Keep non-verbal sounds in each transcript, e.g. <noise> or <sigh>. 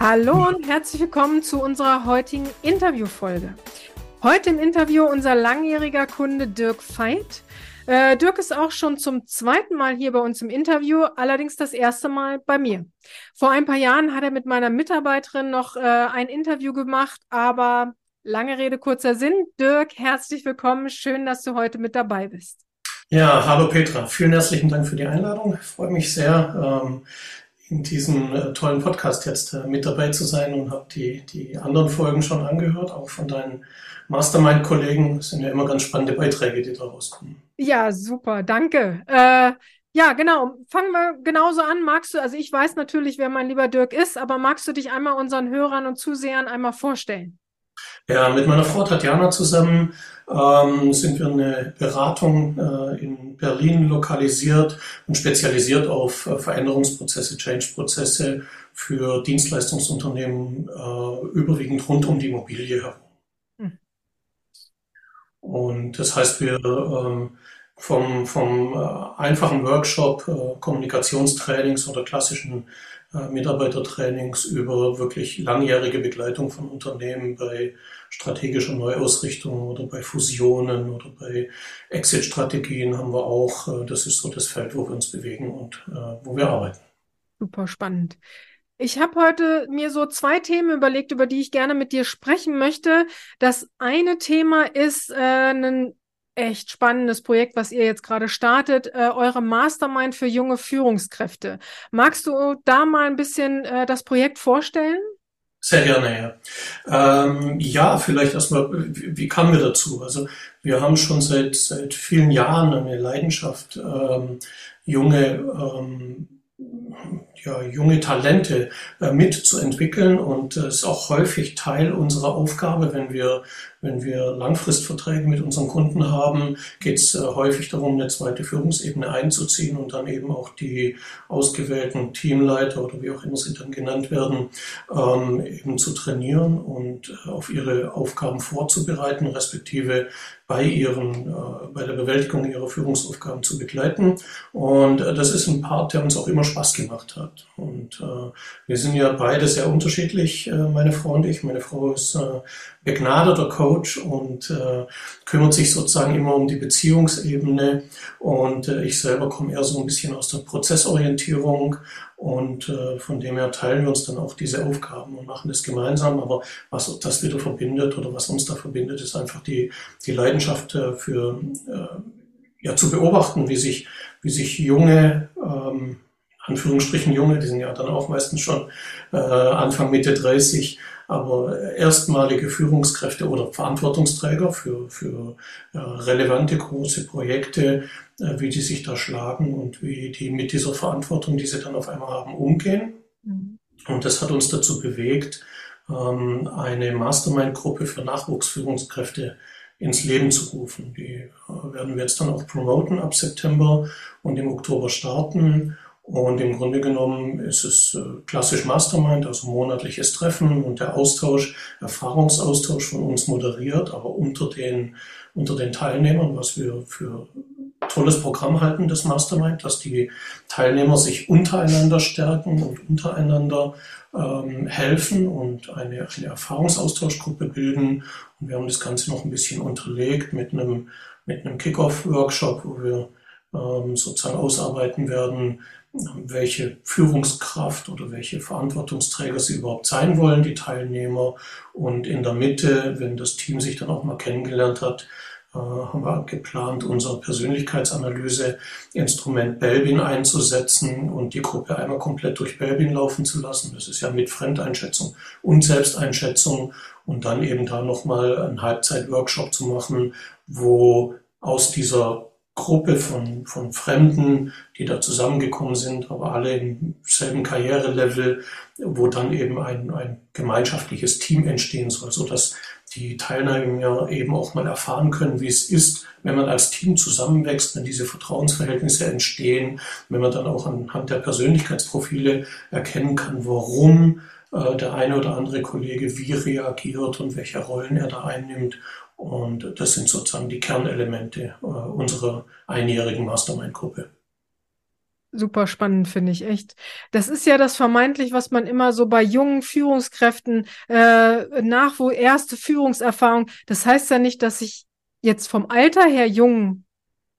Hallo und herzlich willkommen zu unserer heutigen Interviewfolge. Heute im Interview unser langjähriger Kunde Dirk Veit. Äh, Dirk ist auch schon zum zweiten Mal hier bei uns im Interview, allerdings das erste Mal bei mir. Vor ein paar Jahren hat er mit meiner Mitarbeiterin noch äh, ein Interview gemacht, aber lange Rede, kurzer Sinn. Dirk, herzlich willkommen. Schön, dass du heute mit dabei bist. Ja, hallo Petra. Vielen herzlichen Dank für die Einladung. Freue mich sehr, ähm, in diesem äh, tollen Podcast jetzt äh, mit dabei zu sein und habe die, die anderen Folgen schon angehört, auch von deinen Mastermind-Kollegen. Das sind ja immer ganz spannende Beiträge, die da rauskommen. Ja, super, danke. Äh, ja, genau. Fangen wir genauso an. Magst du, also ich weiß natürlich, wer mein lieber Dirk ist, aber magst du dich einmal unseren Hörern und Zusehern einmal vorstellen? Ja, mit meiner Frau Tatjana zusammen ähm, sind wir eine Beratung äh, in Berlin lokalisiert und spezialisiert auf äh, Veränderungsprozesse, Change-Prozesse für Dienstleistungsunternehmen, äh, überwiegend rund um die Immobilie herum. Hm. Und das heißt, wir ähm, vom, vom äh, einfachen Workshop, äh, Kommunikationstrainings oder klassischen äh, Mitarbeitertrainings über wirklich langjährige Begleitung von Unternehmen bei strategischer Neuausrichtung oder bei Fusionen oder bei Exit-Strategien haben wir auch. Äh, das ist so das Feld, wo wir uns bewegen und äh, wo wir arbeiten. Super spannend. Ich habe heute mir so zwei Themen überlegt, über die ich gerne mit dir sprechen möchte. Das eine Thema ist äh, ein echt spannendes Projekt, was ihr jetzt gerade startet, äh, eure Mastermind für junge Führungskräfte. Magst du da mal ein bisschen äh, das Projekt vorstellen? Sehr gerne, ja. Ähm, ja, vielleicht erstmal, wie, wie kamen wir dazu? Also wir haben schon seit, seit vielen Jahren eine Leidenschaft, ähm, junge ähm, ja, junge Talente äh, mitzuentwickeln und äh, ist auch häufig Teil unserer Aufgabe, wenn wir wenn wir Langfristverträge mit unseren Kunden haben, geht es äh, häufig darum, eine zweite Führungsebene einzuziehen und dann eben auch die ausgewählten Teamleiter oder wie auch immer sie dann genannt werden, ähm, eben zu trainieren und äh, auf ihre Aufgaben vorzubereiten, respektive bei ihren, äh, bei der Bewältigung ihrer Führungsaufgaben zu begleiten. Und äh, das ist ein Part, der uns auch immer Spaß gemacht hat. Und äh, wir sind ja beide sehr unterschiedlich, äh, meine Frau und ich. Meine Frau ist begnadeter Coach und äh, kümmert sich sozusagen immer um die Beziehungsebene. Und äh, ich selber komme eher so ein bisschen aus der Prozessorientierung und äh, von dem her teilen wir uns dann auch diese Aufgaben und machen das gemeinsam. Aber was das wieder verbindet oder was uns da verbindet, ist einfach die, die Leidenschaft äh, für äh, ja, zu beobachten, wie sich, wie sich junge ähm, Anführungsstrichen junge, die sind ja dann auch meistens schon äh, Anfang Mitte 30, aber erstmalige Führungskräfte oder Verantwortungsträger für, für äh, relevante große Projekte, äh, wie die sich da schlagen und wie die mit dieser Verantwortung, die sie dann auf einmal haben, umgehen. Mhm. Und das hat uns dazu bewegt, ähm, eine Mastermind-Gruppe für Nachwuchsführungskräfte ins Leben zu rufen. Die äh, werden wir jetzt dann auch promoten ab September und im Oktober starten. Und im Grunde genommen ist es äh, klassisch Mastermind, also monatliches Treffen und der Austausch, Erfahrungsaustausch von uns moderiert, aber unter den, unter den Teilnehmern, was wir für tolles Programm halten, das Mastermind, dass die Teilnehmer sich untereinander stärken und untereinander ähm, helfen und eine, eine Erfahrungsaustauschgruppe bilden. Und wir haben das Ganze noch ein bisschen unterlegt mit einem, mit einem Kick-Off-Workshop, wo wir ähm, sozusagen ausarbeiten werden, welche Führungskraft oder welche Verantwortungsträger sie überhaupt sein wollen, die Teilnehmer. Und in der Mitte, wenn das Team sich dann auch mal kennengelernt hat, äh, haben wir geplant, unser Persönlichkeitsanalyse-Instrument Belbin einzusetzen und die Gruppe einmal komplett durch Belbin laufen zu lassen. Das ist ja mit Fremdeinschätzung und Selbsteinschätzung und dann eben da nochmal einen Halbzeit-Workshop zu machen, wo aus dieser Gruppe von, von Fremden, die da zusammengekommen sind, aber alle im selben Karrierelevel, wo dann eben ein, ein gemeinschaftliches Team entstehen soll, so dass die Teilnehmer eben auch mal erfahren können, wie es ist, wenn man als Team zusammenwächst, wenn diese Vertrauensverhältnisse entstehen, wenn man dann auch anhand der Persönlichkeitsprofile erkennen kann, warum äh, der eine oder andere Kollege wie reagiert und welche Rollen er da einnimmt und das sind sozusagen die Kernelemente äh, unserer einjährigen Mastermind-Gruppe. super spannend, finde ich echt. Das ist ja das vermeintlich, was man immer so bei jungen Führungskräften äh, nach, wo erste Führungserfahrung. Das heißt ja nicht, dass ich jetzt vom Alter her jung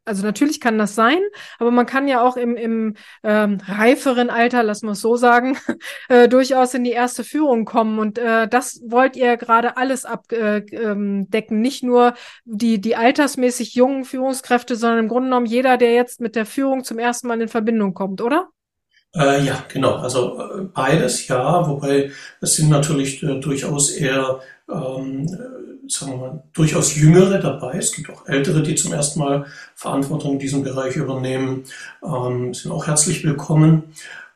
also natürlich kann das sein, aber man kann ja auch im, im ähm, reiferen Alter, lassen wir es so sagen, <laughs> äh, durchaus in die erste Führung kommen. Und äh, das wollt ihr gerade alles abdecken. Äh, ähm, Nicht nur die, die altersmäßig jungen Führungskräfte, sondern im Grunde genommen jeder, der jetzt mit der Führung zum ersten Mal in Verbindung kommt, oder? Äh, ja, genau. Also äh, beides, ja, wobei es sind natürlich äh, durchaus eher ähm, sagen wir mal, durchaus Jüngere dabei. Es gibt auch Ältere, die zum ersten Mal Verantwortung in diesem Bereich übernehmen, ähm, sind auch herzlich willkommen.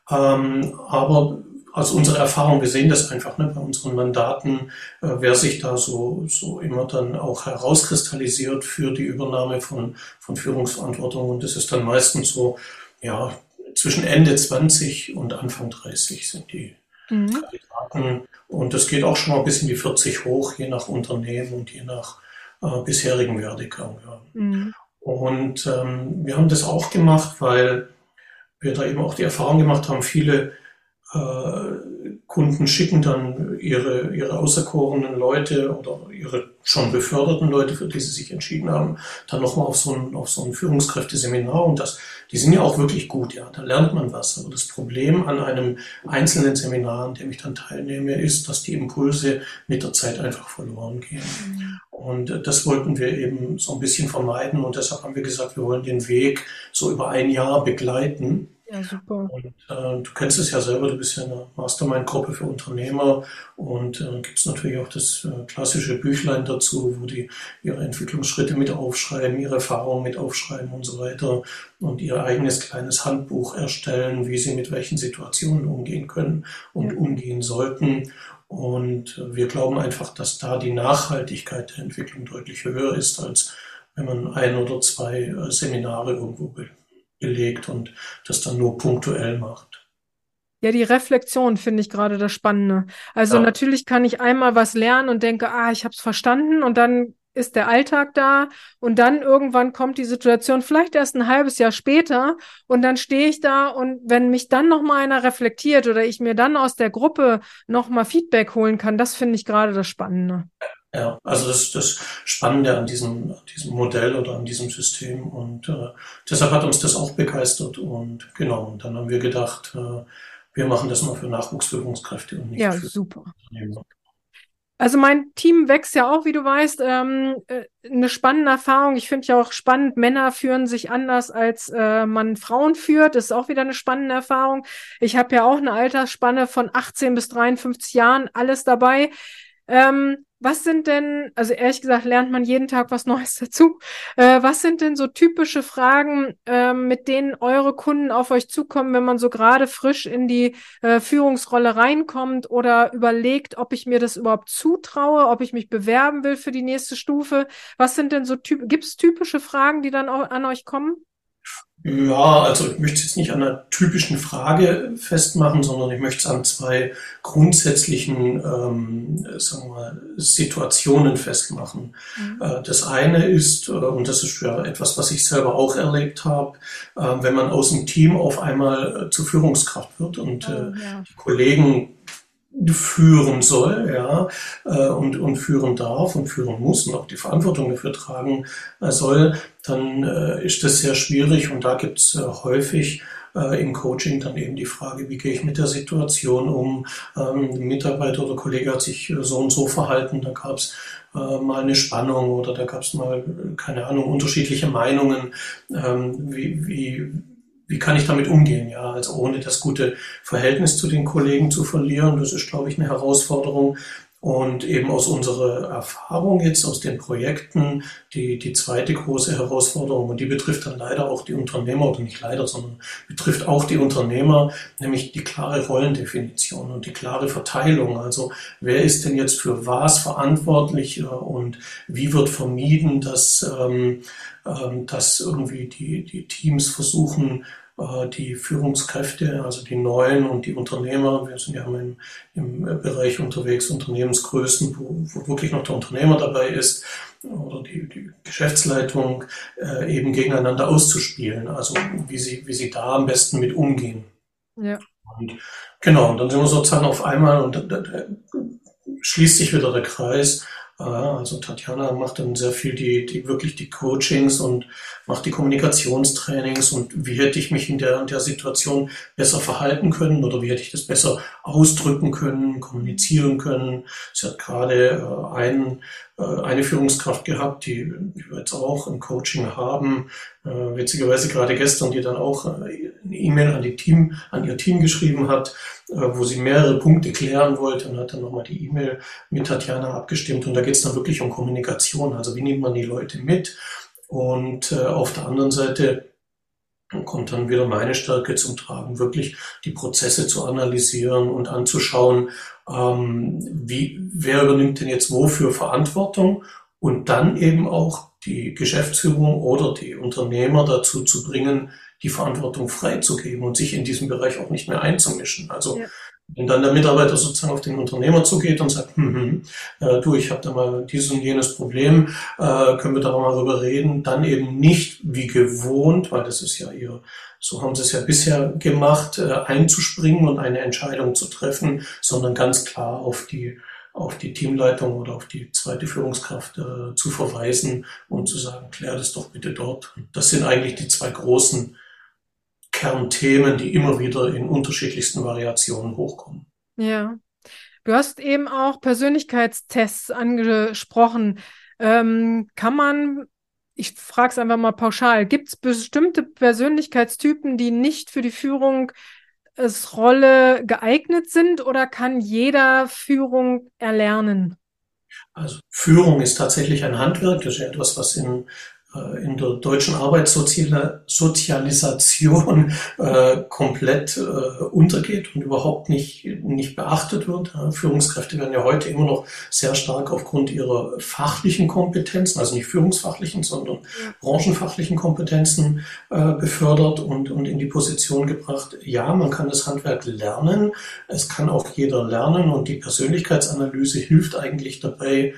Ähm, aber aus unserer Erfahrung, wir sehen das einfach ne, bei unseren Mandaten, äh, wer sich da so, so immer dann auch herauskristallisiert für die Übernahme von, von Führungsverantwortung. Und das ist dann meistens so, ja, zwischen Ende 20 und Anfang 30 sind die mhm. Kandidaten. Und das geht auch schon mal bis in die 40 hoch, je nach Unternehmen und je nach äh, bisherigen Werdegang. Ja. Mhm. Und ähm, wir haben das auch gemacht, weil wir da eben auch die Erfahrung gemacht haben, viele äh, Kunden schicken dann ihre, ihre auserkorenen Leute oder ihre schon beförderten Leute, für die sie sich entschieden haben, dann nochmal auf so ein, auf so ein Führungskräfteseminar. Und das, die sind ja auch wirklich gut, ja, da lernt man was. Aber das Problem an einem einzelnen Seminar, an dem ich dann teilnehme, ist, dass die Impulse mit der Zeit einfach verloren gehen. Mhm. Und das wollten wir eben so ein bisschen vermeiden. Und deshalb haben wir gesagt, wir wollen den Weg so über ein Jahr begleiten ja, super. Und äh, du kennst es ja selber, du bist ja eine Mastermind-Gruppe für Unternehmer und äh, gibt es natürlich auch das äh, klassische Büchlein dazu, wo die ihre Entwicklungsschritte mit aufschreiben, ihre Erfahrungen mit aufschreiben und so weiter und ihr eigenes kleines Handbuch erstellen, wie sie mit welchen Situationen umgehen können und ja. umgehen sollten. Und wir glauben einfach, dass da die Nachhaltigkeit der Entwicklung deutlich höher ist, als wenn man ein oder zwei äh, Seminare irgendwo will belegt und das dann nur punktuell macht. Ja, die Reflexion finde ich gerade das Spannende. Also ja. natürlich kann ich einmal was lernen und denke, ah, ich habe es verstanden und dann ist der Alltag da und dann irgendwann kommt die Situation vielleicht erst ein halbes Jahr später und dann stehe ich da und wenn mich dann noch mal einer reflektiert oder ich mir dann aus der Gruppe noch mal Feedback holen kann, das finde ich gerade das Spannende. Ja, also das ist das Spannende an diesem, an diesem Modell oder an diesem System und äh, deshalb hat uns das auch begeistert und genau, und dann haben wir gedacht, äh, wir machen das mal für Nachwuchsführungskräfte und nicht ja, für super. Also mein Team wächst ja auch, wie du weißt, ähm, äh, eine spannende Erfahrung. Ich finde ja auch spannend, Männer führen sich anders, als äh, man Frauen führt. Das ist auch wieder eine spannende Erfahrung. Ich habe ja auch eine Altersspanne von 18 bis 53 Jahren, alles dabei. Ähm, was sind denn, also ehrlich gesagt, lernt man jeden Tag was Neues <laughs> dazu. Äh, was sind denn so typische Fragen, äh, mit denen eure Kunden auf euch zukommen, wenn man so gerade frisch in die äh, Führungsrolle reinkommt oder überlegt, ob ich mir das überhaupt zutraue, ob ich mich bewerben will für die nächste Stufe? Was sind denn so typ gibt es typische Fragen, die dann auch an euch kommen? Ja, also ich möchte es jetzt nicht an einer typischen Frage festmachen, sondern ich möchte es an zwei grundsätzlichen ähm, sagen wir mal, Situationen festmachen. Mhm. Äh, das eine ist, äh, und das ist ja etwas, was ich selber auch erlebt habe, äh, wenn man aus dem Team auf einmal zur Führungskraft wird und oh, ja. die Kollegen führen soll, ja, äh, und, und führen darf und führen muss und auch die Verantwortung dafür tragen äh, soll, dann äh, ist das sehr schwierig und da gibt es häufig im Coaching dann eben die Frage, wie gehe ich mit der Situation um? Ähm, ein Mitarbeiter oder Kollege hat sich so und so verhalten, da gab es mal eine Spannung oder da gab es mal, keine Ahnung, unterschiedliche Meinungen. Ähm, wie, wie, wie kann ich damit umgehen? Ja, also ohne das gute Verhältnis zu den Kollegen zu verlieren, das ist, glaube ich, eine Herausforderung. Und eben aus unserer Erfahrung jetzt, aus den Projekten, die, die zweite große Herausforderung, und die betrifft dann leider auch die Unternehmer, oder nicht leider, sondern betrifft auch die Unternehmer, nämlich die klare Rollendefinition und die klare Verteilung. Also wer ist denn jetzt für was verantwortlich und wie wird vermieden, dass, ähm, ähm, dass irgendwie die, die Teams versuchen, äh, die Führungskräfte, also die Neuen und die Unternehmer, wir sind ja im, im Bereich unterwegs, Unternehmensgrößen, wo, wo wirklich noch der Unternehmer dabei ist, oder die, die Geschäftsleitung äh, eben gegeneinander auszuspielen, also wie sie, wie sie da am besten mit umgehen. Ja. Und genau, und dann sind wir sozusagen auf einmal und da, da, da schließt sich wieder der Kreis also Tatjana macht dann sehr viel die, die wirklich die Coachings und macht die Kommunikationstrainings und wie hätte ich mich in der, in der Situation besser verhalten können oder wie hätte ich das besser ausdrücken können, kommunizieren können. Sie hat gerade äh, einen, äh, eine Führungskraft gehabt, die, die wir jetzt auch im Coaching haben, witzigerweise gerade gestern, die dann auch äh, eine E-Mail an an ihr Team geschrieben hat, äh, wo sie mehrere Punkte klären wollte und hat dann nochmal die E-Mail mit Tatjana abgestimmt. Und da geht es dann wirklich um Kommunikation. Also wie nimmt man die Leute mit? Und äh, auf der anderen Seite kommt dann wieder meine Stärke zum Tragen, wirklich die Prozesse zu analysieren und anzuschauen, ähm, wie, wer übernimmt denn jetzt wofür Verantwortung und dann eben auch die Geschäftsführung oder die Unternehmer dazu zu bringen, die Verantwortung freizugeben und sich in diesem Bereich auch nicht mehr einzumischen. Also ja. wenn dann der Mitarbeiter sozusagen auf den Unternehmer zugeht und sagt, hm, hm, äh, du, ich habe da mal dieses und jenes Problem, äh, können wir da mal drüber reden, dann eben nicht wie gewohnt, weil das ist ja ihr, so haben sie es ja bisher gemacht, äh, einzuspringen und eine Entscheidung zu treffen, sondern ganz klar auf die auf die Teamleitung oder auf die zweite Führungskraft äh, zu verweisen und zu sagen, klär das doch bitte dort. Das sind eigentlich die zwei großen Kernthemen, die immer wieder in unterschiedlichsten Variationen hochkommen. Ja. Du hast eben auch Persönlichkeitstests angesprochen. Ähm, kann man, ich frage es einfach mal pauschal, gibt es bestimmte Persönlichkeitstypen, die nicht für die Führung Rolle geeignet sind oder kann jeder Führung erlernen? Also Führung ist tatsächlich ein Handwerk, das ist etwas, was in in der deutschen Arbeitssozialisation äh, komplett äh, untergeht und überhaupt nicht, nicht beachtet wird. Führungskräfte werden ja heute immer noch sehr stark aufgrund ihrer fachlichen Kompetenzen, also nicht führungsfachlichen, sondern branchenfachlichen Kompetenzen äh, befördert und, und in die Position gebracht. Ja, man kann das Handwerk lernen, es kann auch jeder lernen und die Persönlichkeitsanalyse hilft eigentlich dabei,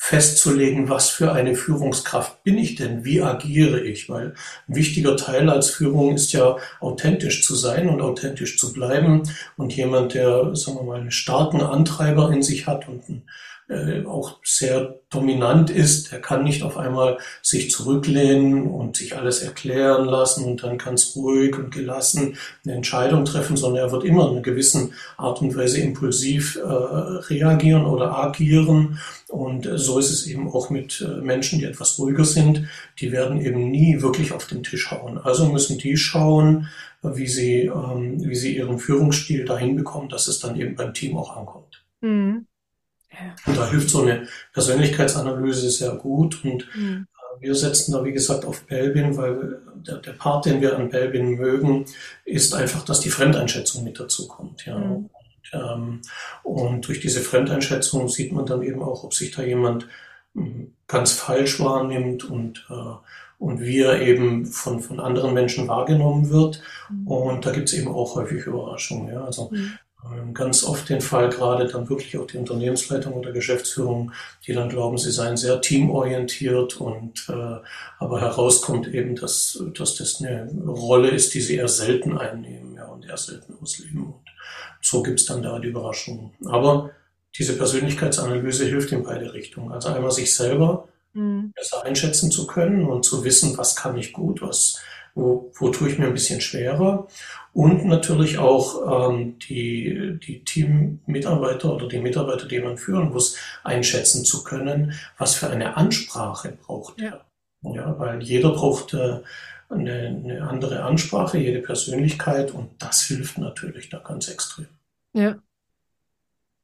festzulegen, was für eine Führungskraft bin ich denn, wie agiere ich, weil ein wichtiger Teil als Führung ist ja authentisch zu sein und authentisch zu bleiben. Und jemand, der, sagen wir mal, einen starken Antreiber in sich hat und ein äh, auch sehr dominant ist. Er kann nicht auf einmal sich zurücklehnen und sich alles erklären lassen und dann ganz ruhig und gelassen eine Entscheidung treffen, sondern er wird immer in einer gewissen Art und Weise impulsiv äh, reagieren oder agieren. Und äh, so ist es eben auch mit äh, Menschen, die etwas ruhiger sind. Die werden eben nie wirklich auf den Tisch hauen. Also müssen die schauen, wie sie, ähm, wie sie ihren Führungsstil dahin bekommen, dass es dann eben beim Team auch ankommt. Mhm. Und da hilft so eine Persönlichkeitsanalyse sehr gut. Und mhm. wir setzen da, wie gesagt, auf Belbin, weil der, der, Part, den wir an Belbin mögen, ist einfach, dass die Fremdeinschätzung mit dazu kommt. Ja. Mhm. Und, ähm, und durch diese Fremdeinschätzung sieht man dann eben auch, ob sich da jemand hm, ganz falsch wahrnimmt und, äh, und wie er eben von, von anderen Menschen wahrgenommen wird. Mhm. Und da gibt es eben auch häufig Überraschungen. Ja. Also mhm. Ähm, ganz oft den Fall, gerade dann wirklich auch die Unternehmensleitung oder Geschäftsführung, die dann glauben, sie seien sehr teamorientiert und äh, aber herauskommt eben, dass, dass das eine Rolle ist, die sie eher selten einnehmen ja, und eher selten ausleben. Und so gibt's dann da die Überraschungen. Aber diese Persönlichkeitsanalyse hilft in beide Richtungen. Also einmal sich selber mhm. besser einschätzen zu können und zu wissen, was kann ich gut, was, wo, wo tue ich mir ein bisschen schwerer und natürlich auch ähm, die, die Teammitarbeiter oder die Mitarbeiter, die man führen muss, einschätzen zu können, was für eine Ansprache braucht er. Ja. ja, weil jeder braucht äh, eine, eine andere Ansprache, jede Persönlichkeit und das hilft natürlich da ganz extrem. Ja.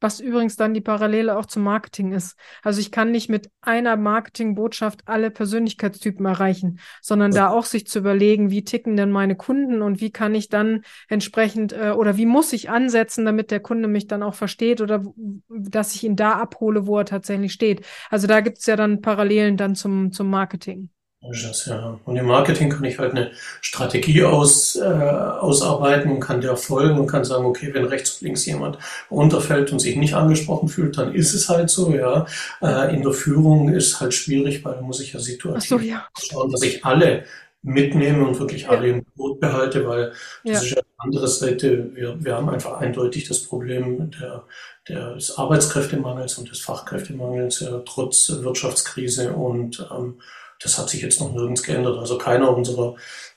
Was übrigens dann die Parallele auch zum Marketing ist. Also ich kann nicht mit einer Marketingbotschaft alle Persönlichkeitstypen erreichen, sondern ja. da auch sich zu überlegen, wie ticken denn meine Kunden und wie kann ich dann entsprechend äh, oder wie muss ich ansetzen, damit der Kunde mich dann auch versteht oder dass ich ihn da abhole, wo er tatsächlich steht. Also da gibt es ja dann Parallelen dann zum, zum Marketing. Das, ja. Und im Marketing kann ich halt eine Strategie aus, äh, ausarbeiten und kann der folgen und kann sagen, okay, wenn rechts und links jemand runterfällt und sich nicht angesprochen fühlt, dann ist es halt so, ja. Äh, in der Führung ist halt schwierig, weil da muss ich ja situativ so, ja. schauen, dass ich alle mitnehme und wirklich alle im Boot behalte, weil ja. das ist ja eine andere Seite. Wir, wir haben einfach eindeutig das Problem der, des Arbeitskräftemangels und des Fachkräftemangels, ja, trotz Wirtschaftskrise und ähm, das hat sich jetzt noch nirgends geändert. Also keiner unserer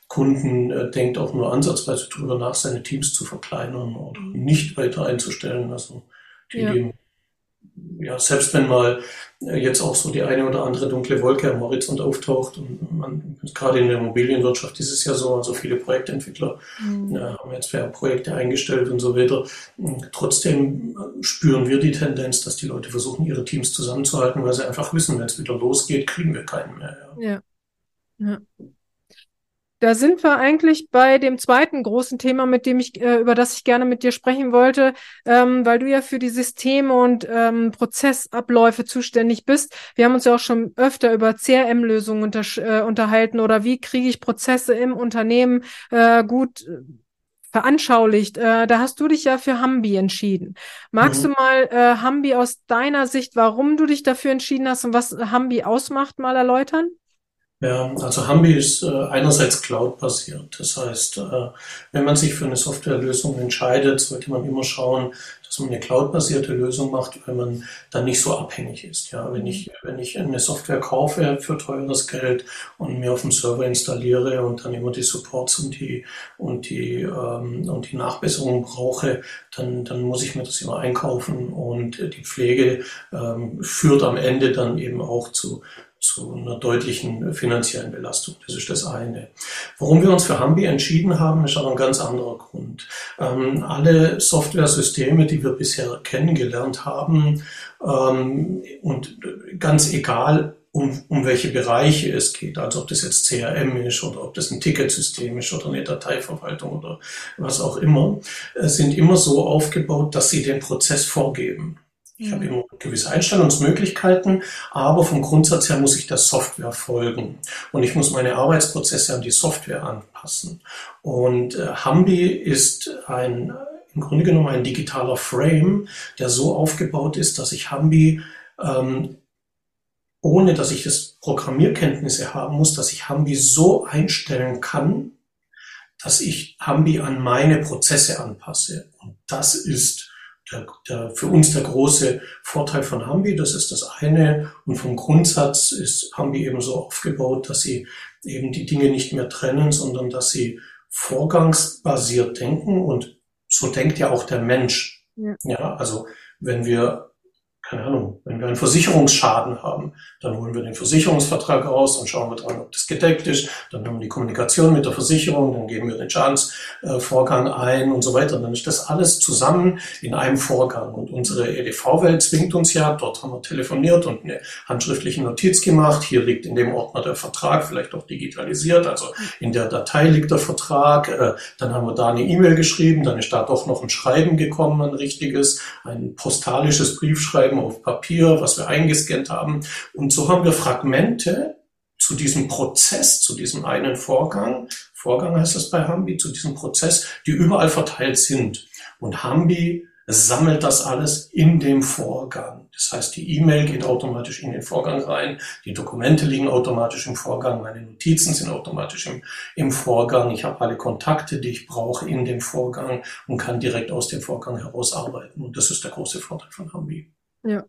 Kunden äh, denkt auch nur ansatzweise darüber nach, seine Teams zu verkleinern oder nicht weiter einzustellen. Also die ja. gehen ja, selbst wenn mal äh, jetzt auch so die eine oder andere dunkle Wolke am Horizont auftaucht und man, gerade in der Immobilienwirtschaft ist es ja so, also viele Projektentwickler mhm. äh, haben jetzt mehr Projekte eingestellt und so weiter. Trotzdem äh, spüren wir die Tendenz, dass die Leute versuchen, ihre Teams zusammenzuhalten, weil sie einfach wissen, wenn es wieder losgeht, kriegen wir keinen mehr. Ja. ja. ja. Da sind wir eigentlich bei dem zweiten großen Thema, mit dem ich, äh, über das ich gerne mit dir sprechen wollte, ähm, weil du ja für die Systeme und ähm, Prozessabläufe zuständig bist. Wir haben uns ja auch schon öfter über CRM-Lösungen unter, äh, unterhalten oder wie kriege ich Prozesse im Unternehmen äh, gut äh, veranschaulicht. Äh, da hast du dich ja für Hambi entschieden. Magst mhm. du mal äh, Hambi aus deiner Sicht, warum du dich dafür entschieden hast und was Hambi ausmacht, mal erläutern? Ja, also Hambi ist äh, einerseits Cloud-basiert. Das heißt, äh, wenn man sich für eine Softwarelösung entscheidet, sollte man immer schauen, dass man eine Cloud-basierte Lösung macht, weil man dann nicht so abhängig ist. Ja, wenn ich, wenn ich eine Software kaufe für teures Geld und mir auf dem Server installiere und dann immer die Supports und die, und die, ähm, und die Nachbesserungen brauche, dann, dann muss ich mir das immer einkaufen und die Pflege ähm, führt am Ende dann eben auch zu, zu einer deutlichen finanziellen Belastung. Das ist das eine. Warum wir uns für Hambi entschieden haben, ist aber ein ganz anderer Grund. Ähm, alle Software-Systeme, die wir bisher kennengelernt haben, ähm, und ganz egal, um, um welche Bereiche es geht, also ob das jetzt CRM ist oder ob das ein Ticketsystem ist oder eine Dateiverwaltung oder was auch immer, äh, sind immer so aufgebaut, dass sie den Prozess vorgeben. Ich habe immer gewisse Einstellungsmöglichkeiten, aber vom Grundsatz her muss ich der Software folgen und ich muss meine Arbeitsprozesse an die Software anpassen. Und äh, Hambi ist ein im Grunde genommen ein digitaler Frame, der so aufgebaut ist, dass ich Hambi ähm, ohne dass ich das Programmierkenntnisse haben muss, dass ich Hambi so einstellen kann, dass ich Hambi an meine Prozesse anpasse. Und das ist der, der, für uns der große Vorteil von Hambi. Das ist das eine. Und vom Grundsatz ist Hambi eben so aufgebaut, dass sie eben die Dinge nicht mehr trennen, sondern dass sie vorgangsbasiert denken. Und so denkt ja auch der Mensch. Ja, ja also wenn wir keine Ahnung, wenn wir einen Versicherungsschaden haben, dann holen wir den Versicherungsvertrag raus und schauen wir dran, ob das gedeckt ist. Dann haben wir die Kommunikation mit der Versicherung, dann geben wir den Schadensvorgang ein und so weiter. Dann ist das alles zusammen in einem Vorgang. Und unsere EDV-Welt zwingt uns ja, dort haben wir telefoniert und eine handschriftliche Notiz gemacht. Hier liegt in dem Ordner der Vertrag, vielleicht auch digitalisiert. Also in der Datei liegt der Vertrag. Äh, dann haben wir da eine E-Mail geschrieben. Dann ist da doch noch ein Schreiben gekommen, ein richtiges, ein postalisches Briefschreiben geschrieben auf Papier, was wir eingescannt haben. Und so haben wir Fragmente zu diesem Prozess, zu diesem einen Vorgang, Vorgang heißt das bei Hambi, zu diesem Prozess, die überall verteilt sind. Und Hambi sammelt das alles in dem Vorgang. Das heißt, die E-Mail geht automatisch in den Vorgang rein, die Dokumente liegen automatisch im Vorgang, meine Notizen sind automatisch im, im Vorgang, ich habe alle Kontakte, die ich brauche in dem Vorgang und kann direkt aus dem Vorgang heraus arbeiten. Und das ist der große Vorteil von Hambi. Ja.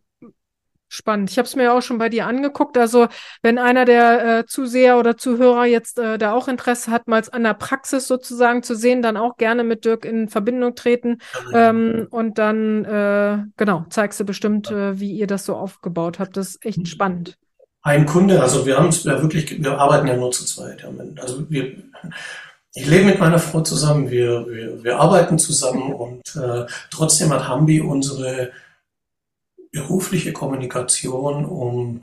Spannend. Ich habe es mir auch schon bei dir angeguckt. Also wenn einer der äh, Zuseher oder Zuhörer jetzt äh, da auch Interesse hat, mal an der Praxis sozusagen zu sehen, dann auch gerne mit Dirk in Verbindung treten. Ähm, und dann, äh, genau, zeigst du bestimmt, äh, wie ihr das so aufgebaut habt. Das ist echt spannend. Ein Kunde, also wir haben es ja wirklich, wir arbeiten ja nur zu zweit. Also wir, ich lebe mit meiner Frau zusammen, wir, wir, wir arbeiten zusammen und äh, trotzdem hat Hambi unsere berufliche Kommunikation um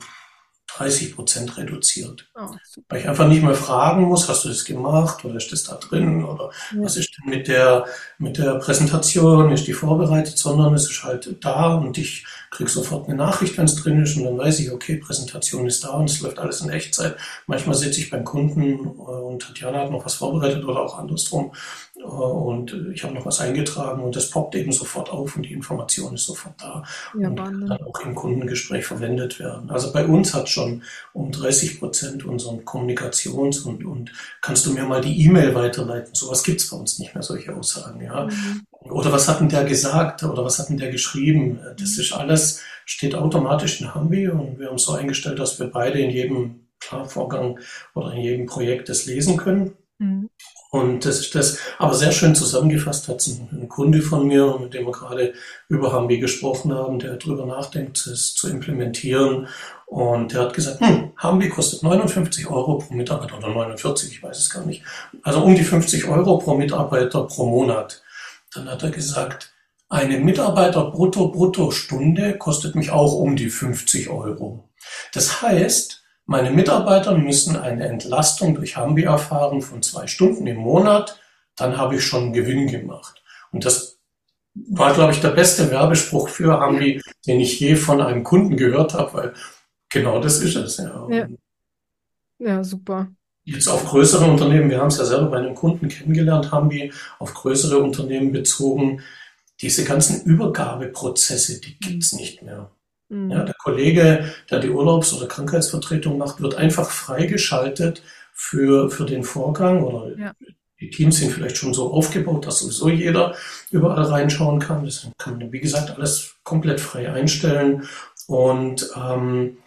30 Prozent reduziert. Oh, Weil ich einfach nicht mehr fragen muss, hast du das gemacht oder ist das da drin oder ja. was ist denn mit der, mit der Präsentation, ist die vorbereitet, sondern es ist halt da und ich kriege sofort eine Nachricht, wenn es drin ist und dann weiß ich, okay, Präsentation ist da und es läuft alles in Echtzeit. Manchmal sitze ich beim Kunden äh, und Tatjana hat noch was vorbereitet oder auch andersrum äh, und ich habe noch was eingetragen und das poppt eben sofort auf und die Information ist sofort da ja, und kann dann auch im Kundengespräch verwendet werden. Also bei uns hat schon um 30 Prozent unseren Kommunikations- und, und kannst du mir mal die E-Mail weiterleiten? Sowas gibt es bei uns nicht mehr, solche Aussagen. Ja? Mhm. Oder was hat denn der gesagt oder was hat denn der geschrieben? Das ist alles, steht automatisch in Hambi und wir haben es so eingestellt, dass wir beide in jedem Vorgang oder in jedem Projekt das lesen können. Mhm. Und das das, aber sehr schön zusammengefasst hat ein, ein Kunde von mir, mit dem wir gerade über Hambi gesprochen haben, der darüber nachdenkt, es zu implementieren. Und der hat gesagt, hm, Hambi kostet 59 Euro pro Mitarbeiter oder 49, ich weiß es gar nicht. Also um die 50 Euro pro Mitarbeiter pro Monat. Dann hat er gesagt, eine Mitarbeiter-Brutto-Brutto-Stunde kostet mich auch um die 50 Euro. Das heißt, meine Mitarbeiter müssen eine Entlastung durch Hambi erfahren von zwei Stunden im Monat, dann habe ich schon Gewinn gemacht. Und das war, glaube ich, der beste Werbespruch für Hambi, den ich je von einem Kunden gehört habe, weil genau das ist es. Ja, ja. ja super. Jetzt auf größere Unternehmen, wir haben es ja selber bei einem Kunden kennengelernt, Hambi, auf größere Unternehmen bezogen, diese ganzen Übergabeprozesse, die gibt es nicht mehr. Mhm. Ja, der Kollege, der die Urlaubs- oder Krankheitsvertretung macht, wird einfach freigeschaltet für, für den Vorgang oder ja. die Teams sind vielleicht schon so aufgebaut, dass sowieso jeder überall reinschauen kann. Das kann man, wie gesagt, alles komplett frei einstellen und, ähm,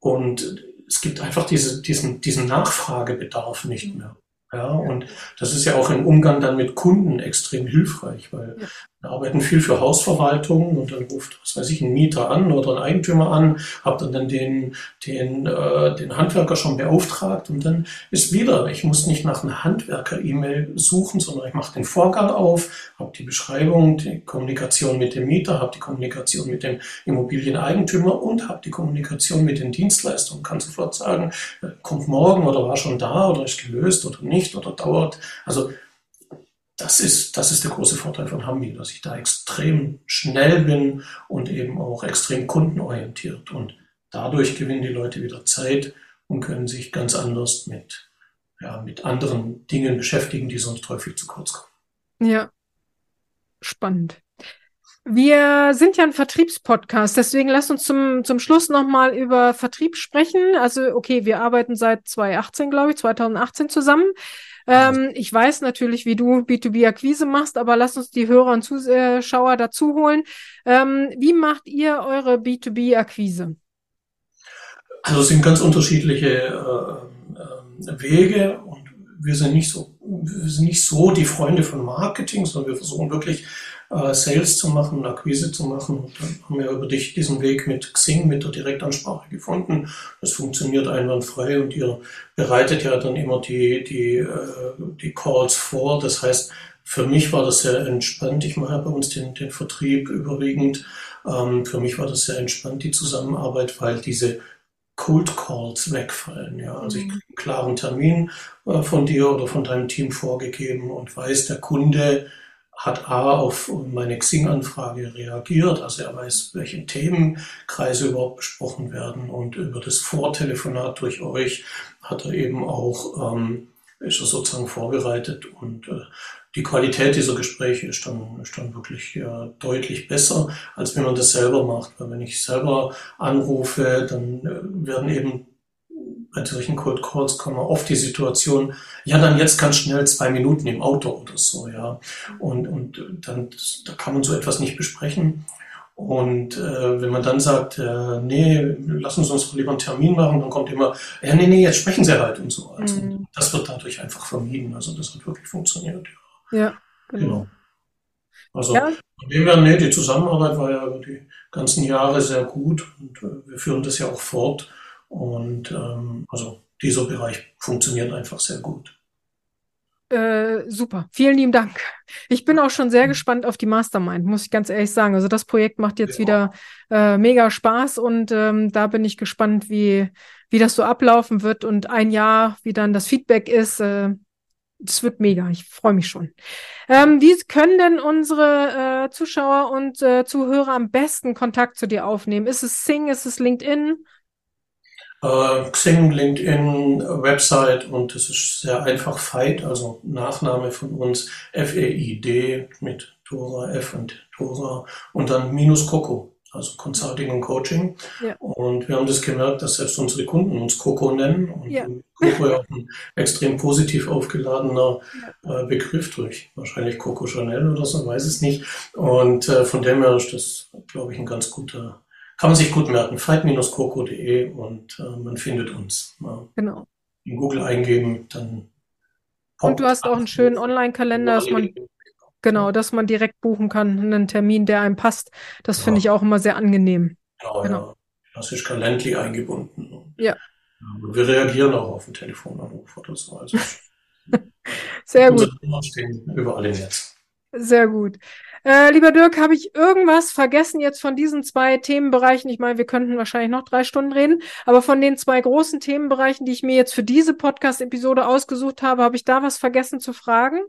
und es gibt einfach diese, diesen, diesen Nachfragebedarf nicht mehr. Ja, und das ist ja auch im Umgang dann mit Kunden extrem hilfreich, weil ja. Wir arbeiten viel für Hausverwaltungen und dann ruft, was weiß ich, ein Mieter an oder ein Eigentümer an, habt dann, den, den, äh, den Handwerker schon beauftragt und dann ist wieder, ich muss nicht nach einer Handwerker-E-Mail suchen, sondern ich mache den Vorgang auf, habe die Beschreibung, die Kommunikation mit dem Mieter, habe die Kommunikation mit dem Immobilieneigentümer und habe die Kommunikation mit den Dienstleistern, kann sofort sagen, äh, kommt morgen oder war schon da oder ist gelöst oder nicht oder dauert. Also das ist, das ist der große Vorteil von Hambi, dass ich da extrem schnell bin und eben auch extrem kundenorientiert. Und dadurch gewinnen die Leute wieder Zeit und können sich ganz anders mit, ja, mit anderen Dingen beschäftigen, die sonst häufig zu kurz kommen. Ja, spannend. Wir sind ja ein Vertriebspodcast, deswegen lass uns zum, zum Schluss nochmal über Vertrieb sprechen. Also, okay, wir arbeiten seit 2018, glaube ich, 2018 zusammen. Ähm, ich weiß natürlich, wie du B2B-Akquise machst, aber lass uns die Hörer und Zuschauer dazu holen. Ähm, wie macht ihr eure B2B-Akquise? Also es sind ganz unterschiedliche äh, äh, Wege und wir sind nicht so, wir sind nicht so die Freunde von Marketing, sondern wir versuchen wirklich äh, Sales zu machen, Akquise zu machen. Und dann haben wir über dich diesen Weg mit Xing, mit der Direktansprache gefunden. Das funktioniert einwandfrei und ihr bereitet ja dann immer die, die, äh, die Calls vor. Das heißt, für mich war das sehr entspannt. Ich mache bei uns den, den Vertrieb überwiegend. Ähm, für mich war das sehr entspannt, die Zusammenarbeit, weil diese Cold Calls wegfallen. Ja, also ich mhm. kriege einen klaren Termin äh, von dir oder von deinem Team vorgegeben und weiß, der Kunde hat A auf meine Xing-Anfrage reagiert, also er weiß, welche Themenkreise überhaupt besprochen werden und über das Vortelefonat durch euch hat er eben auch, ähm, ist er sozusagen vorbereitet und äh, die Qualität dieser Gespräche ist dann, ist dann wirklich äh, deutlich besser, als wenn man das selber macht. Weil wenn ich selber anrufe, dann äh, werden eben bei solchen Cold Calls kommen oft die Situation, ja, dann jetzt ganz schnell zwei Minuten im Auto oder so, ja. Und, und dann, da kann man so etwas nicht besprechen. Und äh, wenn man dann sagt, äh, nee, lassen Sie uns doch lieber einen Termin machen, dann kommt immer, ja, nee, nee, jetzt sprechen Sie halt und so. Also mhm. das wird dadurch einfach vermieden. Also das hat wirklich funktioniert, ja. Ja, genau. genau. Also ja. von dem her, nee, die Zusammenarbeit war ja über die ganzen Jahre sehr gut und äh, wir führen das ja auch fort. Und ähm, also dieser Bereich funktioniert einfach sehr gut. Äh, super, vielen lieben Dank. Ich bin auch schon sehr gespannt auf die Mastermind, muss ich ganz ehrlich sagen. Also das Projekt macht jetzt ja. wieder äh, mega Spaß und ähm, da bin ich gespannt, wie, wie das so ablaufen wird und ein Jahr, wie dann das Feedback ist. Äh, das wird mega. Ich freue mich schon. Ähm, wie können denn unsere äh, Zuschauer und äh, Zuhörer am besten Kontakt zu dir aufnehmen? Ist es Sing? Ist es LinkedIn? Äh, Xing, LinkedIn, Website und es ist sehr einfach Fight, also Nachname von uns, F-E-I-D mit Tora, F und Tora und dann minus Coco, also Consulting und Coaching. Ja. Und wir haben das gemerkt, dass selbst unsere Kunden uns Coco nennen und ja. Coco ja auch ein extrem positiv aufgeladener äh, Begriff durch, wahrscheinlich Coco Chanel oder so, weiß es nicht. Und äh, von dem her ist das, glaube ich, ein ganz guter kann man sich gut merken. fight-coco.de und äh, man findet uns. Ja. Genau. In Google eingeben, dann. Und du hast auch einen schönen Online-Kalender, dass man, genau, dass man direkt buchen kann, einen Termin, der einem passt. Das ja. finde ich auch immer sehr angenehm. Genau, genau. ja. Das ist Calendly eingebunden. Ja. Wir reagieren auch auf den Telefonanruf oder so. Also <laughs> sehr gut. Überall im Netz. Sehr gut. Äh, lieber Dirk, habe ich irgendwas vergessen jetzt von diesen zwei Themenbereichen? Ich meine, wir könnten wahrscheinlich noch drei Stunden reden, aber von den zwei großen Themenbereichen, die ich mir jetzt für diese Podcast-Episode ausgesucht habe, habe ich da was vergessen zu fragen?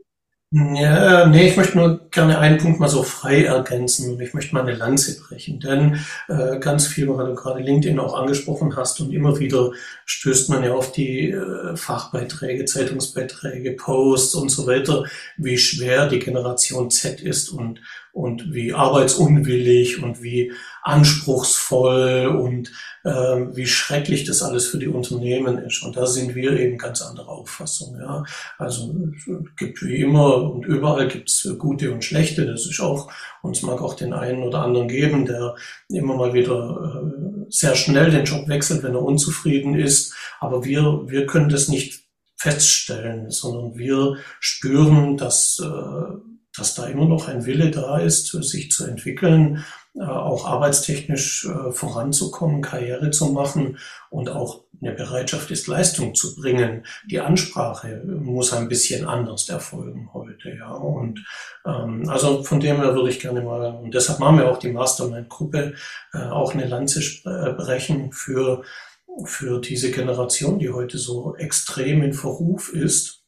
Ja, nee, ich möchte nur gerne einen Punkt mal so frei ergänzen. Und ich möchte mal eine Lanze brechen, denn äh, ganz viel, weil du gerade LinkedIn auch angesprochen hast und immer wieder stößt man ja auf die äh, Fachbeiträge, Zeitungsbeiträge, Posts und so weiter, wie schwer die Generation Z ist und und wie arbeitsunwillig und wie anspruchsvoll und äh, wie schrecklich das alles für die Unternehmen ist. Und da sind wir eben ganz anderer Auffassung. Ja. Also es gibt wie immer und überall gibt es gute und schlechte. Das ist auch, uns mag auch den einen oder anderen geben, der immer mal wieder äh, sehr schnell den Job wechselt, wenn er unzufrieden ist. Aber wir, wir können das nicht feststellen, sondern wir spüren, dass äh, dass da immer noch ein Wille da ist, sich zu entwickeln, äh, auch arbeitstechnisch äh, voranzukommen, Karriere zu machen und auch eine Bereitschaft ist, Leistung zu bringen. Die Ansprache muss ein bisschen anders erfolgen heute, ja. Und ähm, also von dem her würde ich gerne mal, und deshalb machen wir auch die Mastermind-Gruppe, äh, auch eine Lanze äh, brechen für, für diese Generation, die heute so extrem in Verruf ist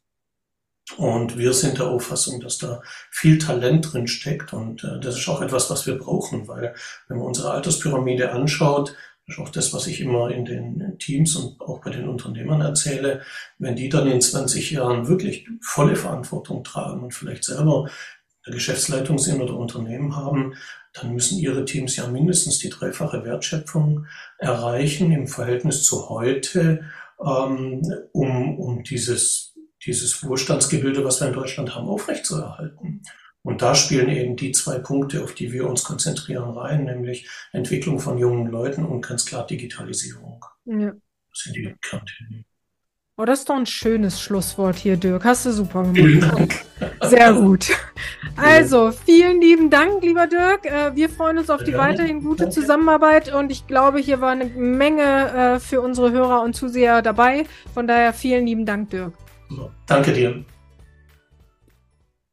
und wir sind der Auffassung, dass da viel Talent drin steckt. Und äh, das ist auch etwas, was wir brauchen, weil wenn man unsere Alterspyramide anschaut, das ist auch das, was ich immer in den Teams und auch bei den Unternehmern erzähle, wenn die dann in 20 Jahren wirklich volle Verantwortung tragen und vielleicht selber eine Geschäftsleitung sind oder Unternehmen haben, dann müssen ihre Teams ja mindestens die dreifache Wertschöpfung erreichen im Verhältnis zu heute, ähm, um, um dieses dieses Wohlstandsgebilde, was wir in Deutschland haben, aufrechtzuerhalten. Und da spielen eben die zwei Punkte, auf die wir uns konzentrieren, rein, nämlich Entwicklung von jungen Leuten und ganz klar Digitalisierung. Ja. Das sind die Kernthemen. Oh, das ist doch ein schönes Schlusswort hier, Dirk. Hast du super gemacht. Vielen Dank. Sehr gut. Also, vielen lieben Dank, lieber Dirk. Äh, wir freuen uns auf die weiterhin gute Zusammenarbeit und ich glaube, hier war eine Menge äh, für unsere Hörer und Zuseher dabei. Von daher vielen lieben Dank, Dirk. Danke dir.